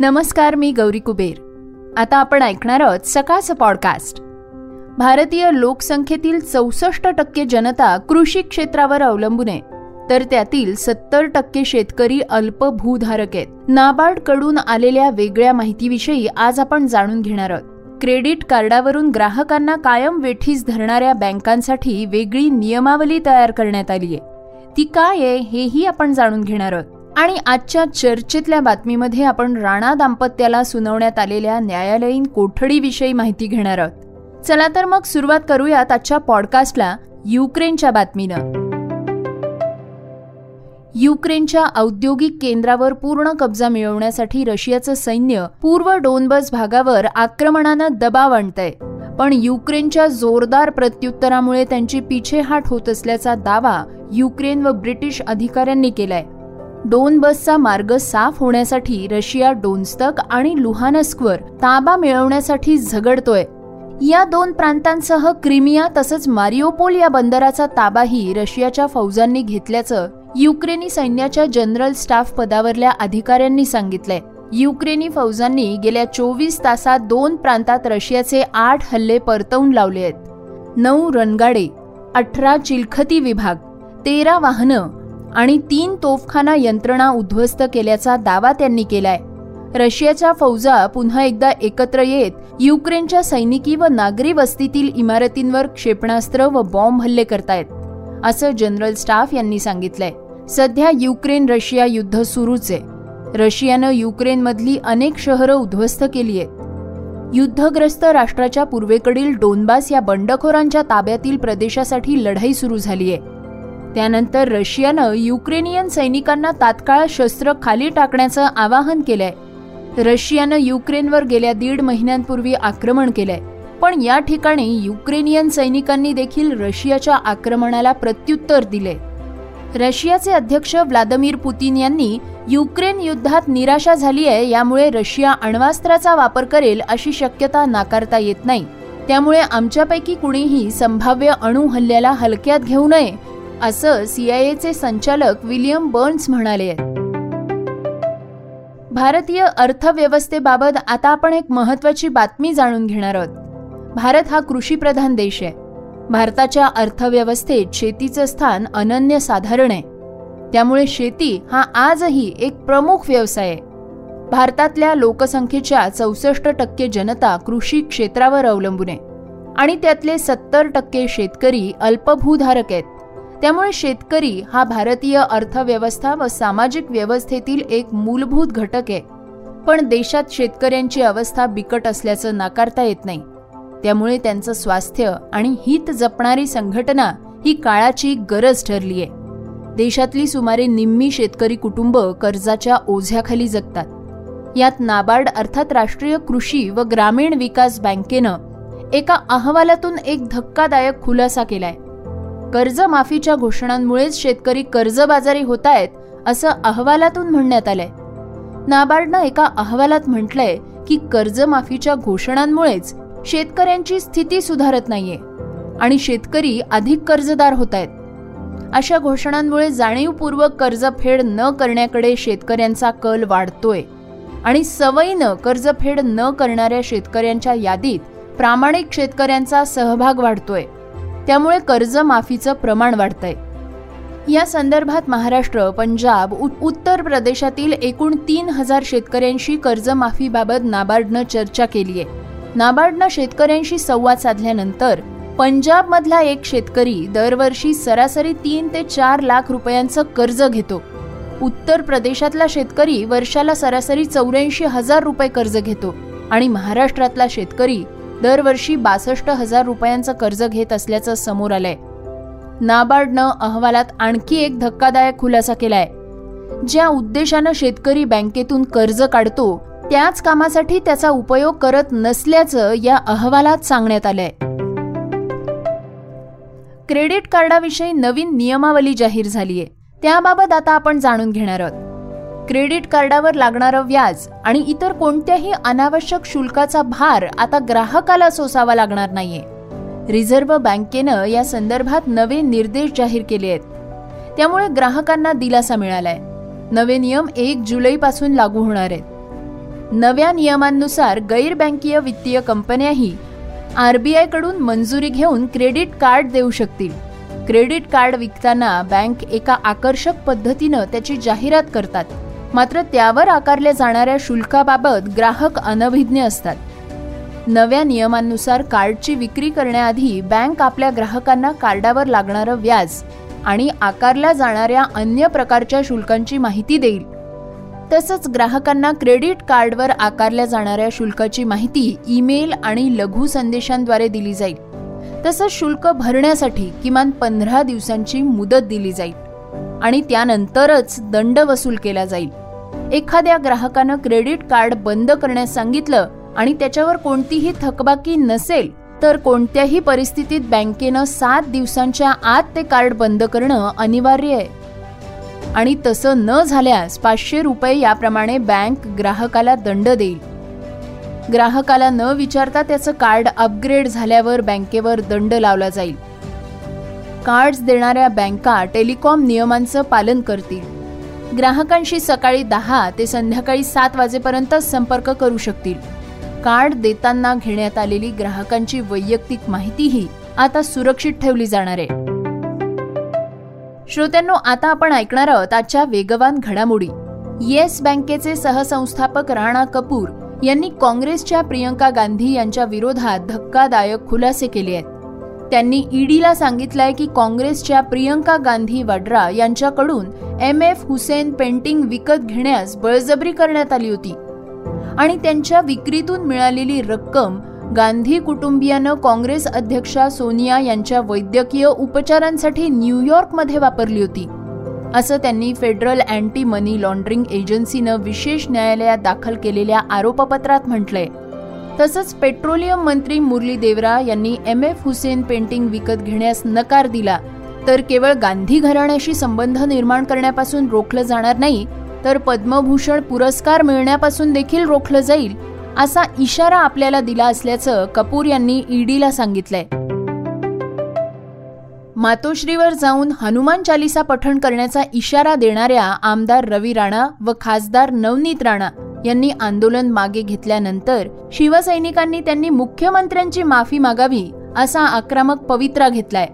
नमस्कार मी गौरी कुबेर. आता आपण ऐकणार आहोत सकाळचं पॉडकास्ट भारतीय लोकसंख्येतील चौसष्ट टक्के जनता कृषी क्षेत्रावर अवलंबून आहे. तर त्यातील सत्तर टक्के शेतकरी अल्प भूधारक आहेत. नाबार्डकडून आलेल्या वेगळ्या माहितीविषयी आज आपण जाणून घेणार आहोत. क्रेडिट कार्डावरून ग्राहकांना कायम वेठीस धरणाऱ्या बँकांसाठी वेगळी नियमावली तयार करण्यात आली आहे. ती काय आहे हेही आपण जाणून घेणार आहोत. आणि आजच्या चर्चेतल्या बातमीमध्ये आपण राणा दाम्पत्याला सुनावण्यात आलेल्या न्यायालयीन कोठडीविषयी माहिती घेणार आहोत. चला तर मग सुरुवात करूयात आजच्या पॉडकास्टला युक्रेनच्या बातमीनं. युक्रेनच्या औद्योगिक केंद्रावर पूर्ण कब्जा मिळवण्यासाठी रशियाचं सैन्य पूर्व डोनबस भागावर आक्रमणानं दबाव आणतंय. पण युक्रेनच्या जोरदार प्रत्युत्तरामुळे त्यांची पिछेहाट होत असल्याचा दावा युक्रेन व ब्रिटिश अधिकाऱ्यांनी केलाय. दोन बसचा मार्ग साफ होण्यासाठी रशिया डोन्स्तक आणि लुहानस्कवर ताबा मिळवण्यासाठी झगडतोय. या दोन प्रांतांसह क्रिमिया तसंच मारिओपोल या बंदराचा ताबाही रशियाच्या फौजांनी घेतल्याचं युक्रेनी सैन्याच्या जनरल स्टाफ पदावरल्या अधिकाऱ्यांनी सांगितलंय. युक्रेनी फौजांनी गेल्या चोवीस तासात दोन प्रांतात रशियाचे आठ हल्ले परतवून लावले आहेत. नऊ रणगाडे अठरा चिलखती विभाग तेरा वाहनं आणि तीन तोफखाना यंत्रणा उद्ध्वस्त केल्याचा दावा त्यांनी केलाय. रशियाच्या फौजा पुन्हा एकदा एकत्र येत युक्रेनच्या सैनिकी व नागरी वस्तीतील इमारतींवर क्षेपणास्त्र व बॉम्ब हल्ले करतायत असं जनरल स्टाफ यांनी सांगितलंय. सध्या युक्रेन रशिया युद्ध सुरूच. आहे रशियानं युक्रेनमधली अनेक शहरं उद्ध्वस्त केली आहेत युद्धग्रस्त राष्ट्राच्या पूर्वेकडील डोनबास या बंडखोरांच्या ताब्यातील प्रदेशासाठी लढाई सुरू झाली आहे त्यानंतर रशियानं युक्रेनियन सैनिकांना तात्काळ शस्त्र खाली टाकण्याचं आवाहन केलंय. रशियानं युक्रेनवर गेल्या दीड महिन्यांपूर्वी आक्रमण केलंय. पण या ठिकाणी युक्रेनियन सैनिकांनी देखील रशियाच्या आक्रमणाला प्रत्युत्तर दिले रशियाचे अध्यक्ष व्लादिमीर पुतीन यांनी युक्रेन युद्धात निराशा झाली आहे यामुळे रशिया अण्वास्त्राचा वापर करेल अशी शक्यता नाकारता येत नाही. त्यामुळे आमच्यापैकी कुणीही संभाव्य अणु हल्ल्याला हलक्यात घेऊ नये असं सीआयएचे संचालक विलियम बर्न्स म्हणाले भारतीय अर्थव्यवस्थेबाबत आता आपण एक महत्वाची बातमी जाणून घेणार आहोत. भारत हा कृषीप्रधान देश आहे. भारताच्या अर्थव्यवस्थेत शेतीचं स्थान अनन्यसाधारण आहे. त्यामुळे शेती हा आजही एक प्रमुख व्यवसाय आहे. भारतातल्या लोकसंख्येच्या चौसष्ट टक्के जनता कृषी क्षेत्रावर अवलंबून आहे. आणि त्यातले सत्तर टक्के शेतकरी अल्पभूधारक आहेत. त्यामुळे शेतकरी हा भारतीय अर्थव्यवस्था व सामाजिक व्यवस्थेतील एक मूलभूत घटक आहे. पण देशात शेतकऱ्यांची अवस्था बिकट असल्याचं नाकारता येत नाही. त्यामुळे त्यांचं स्वास्थ्य आणि हित जपणारी संघटना ही काळाची गरज ठरली आहे देशातली सुमारे निम्मी शेतकरी कुटुंब कर्जाच्या ओझ्याखाली जगतात. यात नाबार्ड अर्थात राष्ट्रीय कृषी व ग्रामीण विकास बँकेनं एका अहवालातून एक धक्कादायक खुलासा केलाय. कर्जमाफीच्या घोषणांमुळेच शेतकरी कर्जबाजारी होत आहेत असं अहवालातून म्हणण्यात आलंय. नाबार्डनं एका अहवालात म्हटलंय की कर्जमाफीच्या घोषणांमुळेच शेतकऱ्यांची स्थिती सुधारत नाहीये आणि शेतकरी अधिक कर्जदार होत आहेत अशा घोषणांमुळे जाणीवपूर्वक कर्जफेड न करण्याकडे शेतकऱ्यांचा कल वाढतोय आणि सवयीनं कर्जफेड न करणाऱ्या शेतकऱ्यांच्या यादीत प्रामाणिक शेतकऱ्यांचा सहभाग वाढतोय. त्यामुळे कर्जमाफीचं प्रमाण वाढतंय. या संदर्भात महाराष्ट्र पंजाब उत्तर प्रदेशातील एकूण तीन हजार शेतकऱ्यांशी कर्जमाफीबाबत नाबार्डनं चर्चा केली आहे नाबार्डनं शेतकऱ्यांशी संवाद साधल्यानंतर पंजाबमधला एक शेतकरी दरवर्षी सरासरी तीन ते चार लाख रुपयांचं कर्ज घेतो. उत्तर प्रदेशातला शेतकरी वर्षाला सरासरी चौऱ्याऐंशी हजार रुपये कर्ज घेतो आणि महाराष्ट्रातला शेतकरी दरवर्षी बासष्ट हजार रुपयांचं कर्ज घेत असल्याचं समोर आलंय. नाबार्डनं अहवालात आणखी एक धक्कादायक खुलासा केलाय. ज्या उद्देशानं शेतकरी बँकेतून कर्ज काढतो त्याच कामासाठी त्याचा उपयोग करत नसल्याचं या अहवालात सांगण्यात आलंय. क्रेडिट कार्डाविषयी नवीन नियमावली जाहीर झालीय. त्याबाबत आता आपण जाणून घेणार आहोत. क्रेडिट कार्डावर लागणारं व्याज आणि इतर कोणत्याही अनावश्यक शुल्काचा भार आता ग्राहकाला सोसावा लागणार नाहीये. रिझर्व्ह बँकेनं या संदर्भात नवे निर्देश जाहीर केले आहेत. त्यामुळे ग्राहकांना दिलासा मिळालाय. नवे नियम एक जुलैपासून लागू होणार आहेत. नव्या नियमांनुसार गैरबँकीय वित्तीय कंपन्याही आरबीआयकडून मंजुरी घेऊन क्रेडिट कार्ड देऊ शकतील. क्रेडिट कार्ड विकताना बँक एका आकर्षक पद्धतीनं त्याची जाहिरात करतात. मात्र त्यावर आकारल्या जाणाऱ्या शुल्काबाबत ग्राहक अनभिज्ञ असतात. नव्या नियमांनुसार कार्डची विक्री करण्याआधी बँक आपल्या ग्राहकांना कार्डावर लागणारं व्याज आणि आकारल्या जाणाऱ्या अन्य प्रकारच्या शुल्कांची माहिती देईल. तसंच ग्राहकांना क्रेडिट कार्डवर आकारल्या जाणाऱ्या शुल्काची माहिती ईमेल आणि लघु संदेशांद्वारे दिली जाईल. तसंच शुल्क भरण्यासाठी किमान पंधरा दिवसांची मुदत दिली जाईल. आणि त्यानंतरच दंड वसूल केला जाईल. एखाद्या ग्राहकानं क्रेडिट कार्ड बंद करण्यास सांगितलं आणि त्याच्यावर कोणतीही थकबाकी नसेल तर कोणत्याही परिस्थितीत बँकेनं सात दिवसांच्या आत ते कार्ड बंद करणं अनिवार्य आहे. आणि तसं न झाल्यास पाचशे रुपये याप्रमाणे बँक ग्राहकाला दंड देईल. ग्राहकाला न विचारता त्याचं कार्ड अपग्रेड झाल्यावर बँकेवर दंड लावला जाईल. कार्ड्स देणाऱ्या बँका टेलिकॉम नियमांचं पालन करतील. ग्राहकांशी सकाळी दहा ते संध्याकाळी सात वाजेपर्यंत संपर्क करू शकतील. कार्ड देताना घेण्यात आलेली ग्राहकांची वैयक्तिक माहितीही आता सुरक्षित ठेवली जाणार आहे. श्रोत्यांनो आता आपण ऐकणार आहोत आजच्या वेगवान घडामोडी. येस बँकेचे सहसंस्थापक राणा कपूर यांनी काँग्रेसच्या प्रियंका गांधी यांच्या विरोधात धक्कादायक खुलासे केले आहेत. त्यांनी ईडीला सांगितलंय की काँग्रेसच्या प्रियंका गांधी वाड्रा यांच्याकडून एम एफ हुसेन पेंटिंग विकत घेण्यास बळजबरी करण्यात आली होती. आणि त्यांच्या विक्रीतून मिळालेली रक्कम गांधी कुटुंबियानं काँग्रेस अध्यक्षा सोनिया यांच्या वैद्यकीय उपचारांसाठी न्यूयॉर्कमध्ये वापरली होती. असं त्यांनी फेडरल अँटी मनी लॉन्ड्रिंग एजन्सीनं विशेष न्यायालयात दाखल केलेल्या आरोपपत्रात म्हटलंय. तसंच पेट्रोलियम मंत्री मुरली देवरा यांनी एम एफ हुसेन पेंटिंग विकत घेण्यास नकार दिला. तर केवळ गांधी घराण्याशी संबंध निर्माण करण्यापासून रोखलं जाणार नाही तर पद्मभूषण पुरस्कार मिळण्यापासून देखील रोखलं जाईल असा इशारा आपल्याला दिला असल्याचं कपूर यांनी ईडीला सांगितलंय. मातोश्रीवर जाऊन हनुमान चालिसा पठण करण्याचा इशारा देणाऱ्या आमदार रवी राणा व खासदार नवनीत राणा यांनी आंदोलन मागे घेतल्यानंतर शिवसैनिकांनी त्यांनी मुख्यमंत्र्यांची माफी मागावी असा आक्रमक पवित्रा घेतलाय.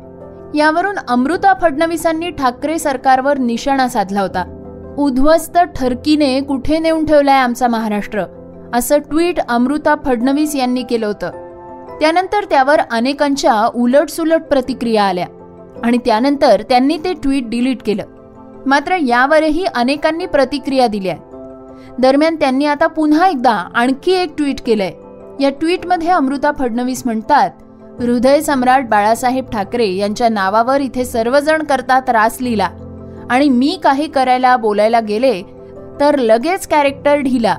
यावरून अमृता फडणवीसांनी ठाकरे सरकारवर निशाणा साधला होता. उद्ध्वस्त ठरकीने कुठे नेऊन ठेवलाय आमचा महाराष्ट्र? असं ट्विट अमृता फडणवीस यांनी केलं होतं. त्यानंतर त्यावर अनेकांच्या उलटसुलट प्रतिक्रिया आल्या आणि त्यानंतर त्यांनी ते ट्विट डिलीट केलं. मात्र यावरही अनेकांनी प्रतिक्रिया दिल्या दरम्यान त्यांनी आता पुन्हा एकदा आणखी एक ट्विट केलंय. या ट्विटमध्ये अमृता फडणवीस म्हणतात हृदय सम्राट बाळासाहेब ठाकरे यांच्या नावावर इथे सर्वजण करतात रास लिहिला आणि मी काही करायला बोलायला गेले तर लगेच कॅरेक्टर ढिला.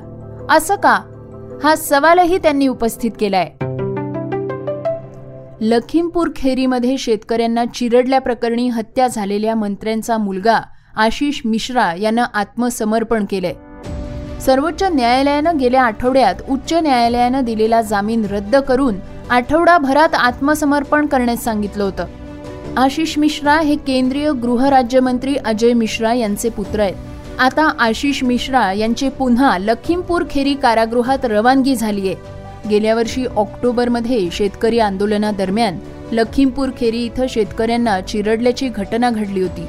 असं का? हा सवालही त्यांनी उपस्थित केलाय. लखीमपूर खेरीमध्ये शेतकऱ्यांना चिरडल्याप्रकरणी हत्या झालेल्या मंत्र्यांचा मुलगा आशिष मिश्रा यानं आत्मसमर्पण केलंय. सर्वोच्च न्यायालयानं गेल्या आठवड्यात उच्च न्यायालयानं दिलेला जामीन रद्द करून आठवडाभरात आत्मसमर्पण करण्यास सांगितलं होतं. आशिष मिश्रा हे केंद्रीय गृहराज्यमंत्री अजय मिश्रा यांचे पुत्र आहेत. आता आशिष मिश्रा यांची पुन्हा लखीमपूर खेरी कारागृहात रवानगी झाली आहे. गेल्या वर्षी ऑक्टोबरमध्ये शेतकरी आंदोलनादरम्यान लखीमपूर खेरी इथं शेतकऱ्यांना चिरडल्याची घटना घडली होती.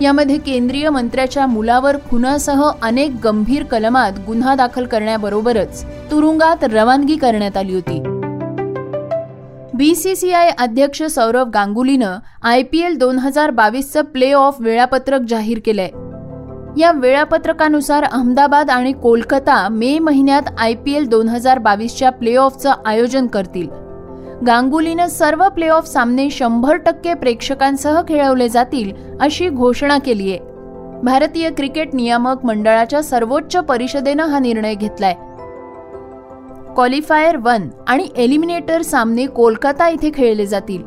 यामध्ये केंद्रीय मंत्र्याच्या मुलावर खुनासह अनेक गंभीर कलमात गुन्हा दाखल करण्याबरोबरच तुरुंगात रवानगी करण्यात आली होती. बीसीसीआय अध्यक्ष सौरव गांगुलीनं आय पी एल दोन हजार बावीसचं प्ले ऑफ वेळापत्रक जाहीर केलंय. या वेळापत्रकानुसार अहमदाबाद आणि कोलकाता मे महिन्यात आय पी एल दोन हजार बावीसच्या प्ले ऑफचं आयोजन करतील. गांगुलीनं सर्व प्ले ऑफ सामने शंभर टक्के प्रेक्षकांसह खेळवले जातील अशी घोषणा केली आहे. भारतीय क्रिकेट नियामक मंडळाच्या सर्वोच्च परिषदेनं हा निर्णय घेतलाय. क्वालिफायर वन आणि एलिमिनेटर सामने कोलकाता इथे खेळले जातील.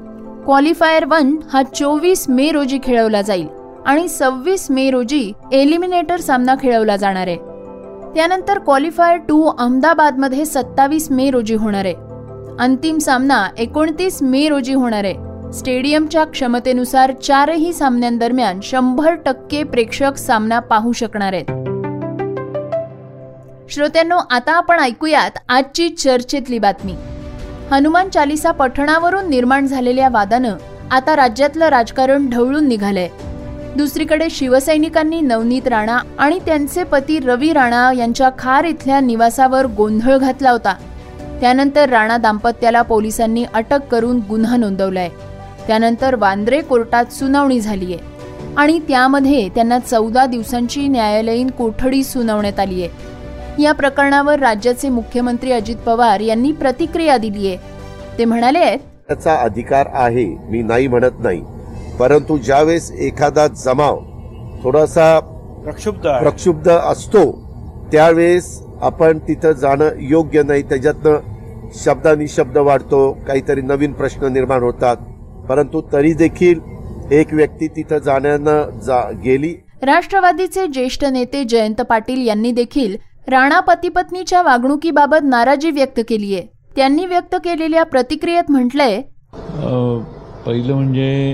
क्वालिफायर वन हा चोवीस मे रोजी खेळवला जाईल आणि सव्वीस मे रोजी एलिमिनेटर सामना खेळवला जाणार आहे. त्यानंतर क्वालिफायर टू अहमदाबादमध्ये सत्तावीस मे रोजी होणार आहे. अंतिम सामना एकोणतीस मे रोजी होणार आहे. स्टेडियमच्या क्षमतेनुसार चारही सामन्यांदरम्यान शंभर टक्के प्रेक्षक सामना पाहू शकणार आहेत. श्रोत्यांनो आता आपण ऐकूयात आजची चर्चेतली बातमी. हनुमान चालिसा पठणावरून निर्माण झालेल्या वादानं आता राज्यातलं राजकारण ढवळून निघालंय. दुसरीकडे शिवसैनिकांनी नवनीत राणा आणि त्यांचे पती रवी राणा यांच्या खार इथल्या निवासावर गोंधळ घातला होता. त्यानंतर राणा दाम्पत्याला पोलिसांनी अटक करून गुन्हा नोंदवलाय. त्यानंतर वांद्रे कोर्टात सुनावणी झालीय. आणि त्यामध्ये त्यांना चौदा दिवसांची न्यायालयीन कोठडी सुनावण्यात आली आहे या प्रकरणावर राज्याचे मुख्यमंत्री अजित पवार यांनी प्रतिक्रिया दिली आहे ते म्हणाले त्याचा अधिकार आहे मी नाही म्हणत नाही. परंतु ज्यावेळेस एखादा जमाव थोडासा प्रक्षुब्ध आहे. प्रक्षुब्ध असतो त्यावेळेस आपण तिथं जाणं योग्य नाही. त्याच्यातनं शब्दानी शब्द वाढतो काहीतरी नवीन प्रश्न निर्माण होतात. परंतु तरी देखील एक व्यक्ती तिथं जाण्यानं जा गेली. राष्ट्रवादीचे ज्येष्ठ नेते जयंत पाटील यांनी देखील राणा पती पत्नीच्या वागणुकीबाबत नाराजी व्यक्त केली आहे. त्यांनी व्यक्त केलेल्या प्रतिक्रियेत म्हटलंय पहिलं म्हणजे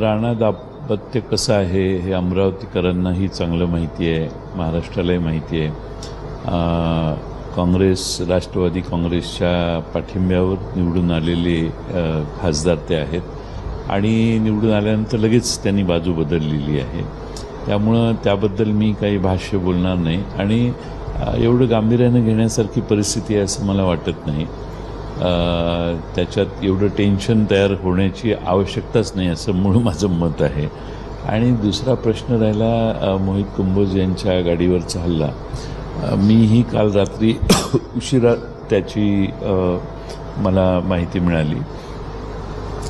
राणा दाम्पत्य कसं आहे हे अमरावतीकरांनाही चांगलं माहिती आहे महाराष्ट्रालाही माहिती आहे. काँग्रेस राष्ट्रवादी काँग्रेसच्या पाठिंब्यावर निवडून आलेले खासदार ते आहेत. आणि निवडून आल्यानंतर लगेच त्यांनी बाजू बदललेली आहे. त्यामुळं त्याबद्दल मी काही भाष्य बोलणार नाही. आणि एवढं गांभीर्यानं घेण्यासारखी परिस्थिती आहे असं मला वाटत नाही. त्याच्यात एवढं टेन्शन तयार होण्याची आवश्यकताच नाही असं मूळ माझं मत आहे. आणि दुसरा प्रश्न राहिला मोहित कुंभोज यांच्या गाडीवरचा हल्ला. मीही काल रात्री उशिरा त्याची मला माहिती मिळाली.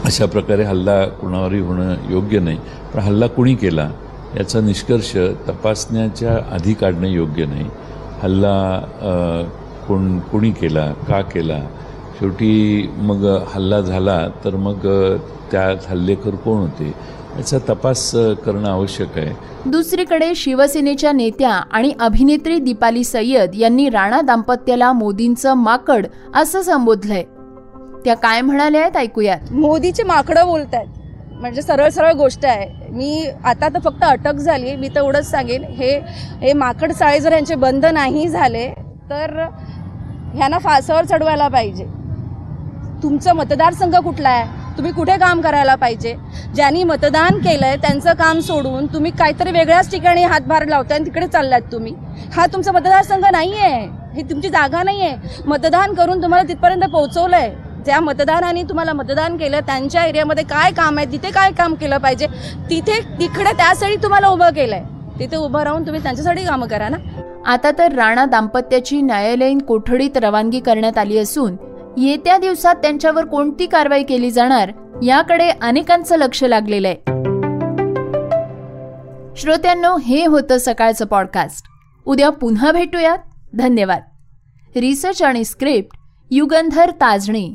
अशा प्रकारे हल्ला कुणावरही होणं योग्य नाही. पण हल्ला कुणी केला याचा निष्कर्ष तपासण्याच्या आधी काढणं योग्य नाही. हल्ला कोण कोणी केला का केला? शेवटी मग हल्ला झाला तर मग त्यात हल्लेखोर कोण होते? याचा तपास करणं आवश्यक आहे. दुसरीकडे शिवसेनेच्या नेत्या आणि अभिनेत्री दीपाली सय्यद यांनी राणा दाम्पत्याला मोदींचं माकड असं संबोधलंय. त्या काय म्हणाल्या आहेत ऐकूयात. मोदीचे माकडं बोलतायत. म्हणजे सरळ सरळ गोष्ट आहे. मी आता तर फक्त अटक झाली मी तर एवढंच सांगेन. हे हे माकड चाळे जर यांचे बंद नाही झाले तर ह्यांना फासावर चढवायला पाहिजे. तुमचं मतदारसंघ कुठला आहे? तुम्ही कुठे काम करायला पाहिजे? ज्यांनी मतदान केलंय त्यांचं काम सोडून तुम्ही काहीतरी वेगळ्याच ठिकाणी हातभार लावताय आणि तिकडे चाललात तुम्ही. हा तुमचा मतदारसंघ नाही आहे ही तुमची जागा नाही आहे मतदान करून तुम्हाला तिथपर्यंत पोहोचवलंय. ज्या मतदारांनी तुम्हाला मतदान केलं त्यांच्या एरियामध्ये काय काम आहे तिथे काय काम केलं पाहिजे तिथे तिकडे त्यासाठी तुम्हाला उभं केलंय. तिथे उभं राहून तुम्ही त्यांच्यासाठी कामं करा ना. आता तर राणा दाम्पत्याची न्यायालयीन कोठडीत रवानगी करण्यात आली असून येत्या दिवसात त्यांच्यावर कोणती कारवाई केली जाणार याकडे अनेकांचं लक्ष लागलेलं आहे. श्रोत्यांनो हे होतं सकाळचं पॉडकास्ट उद्या पुन्हा भेटूयात. धन्यवाद. रिसर्च आणि स्क्रिप्ट युगंधर ताजणे.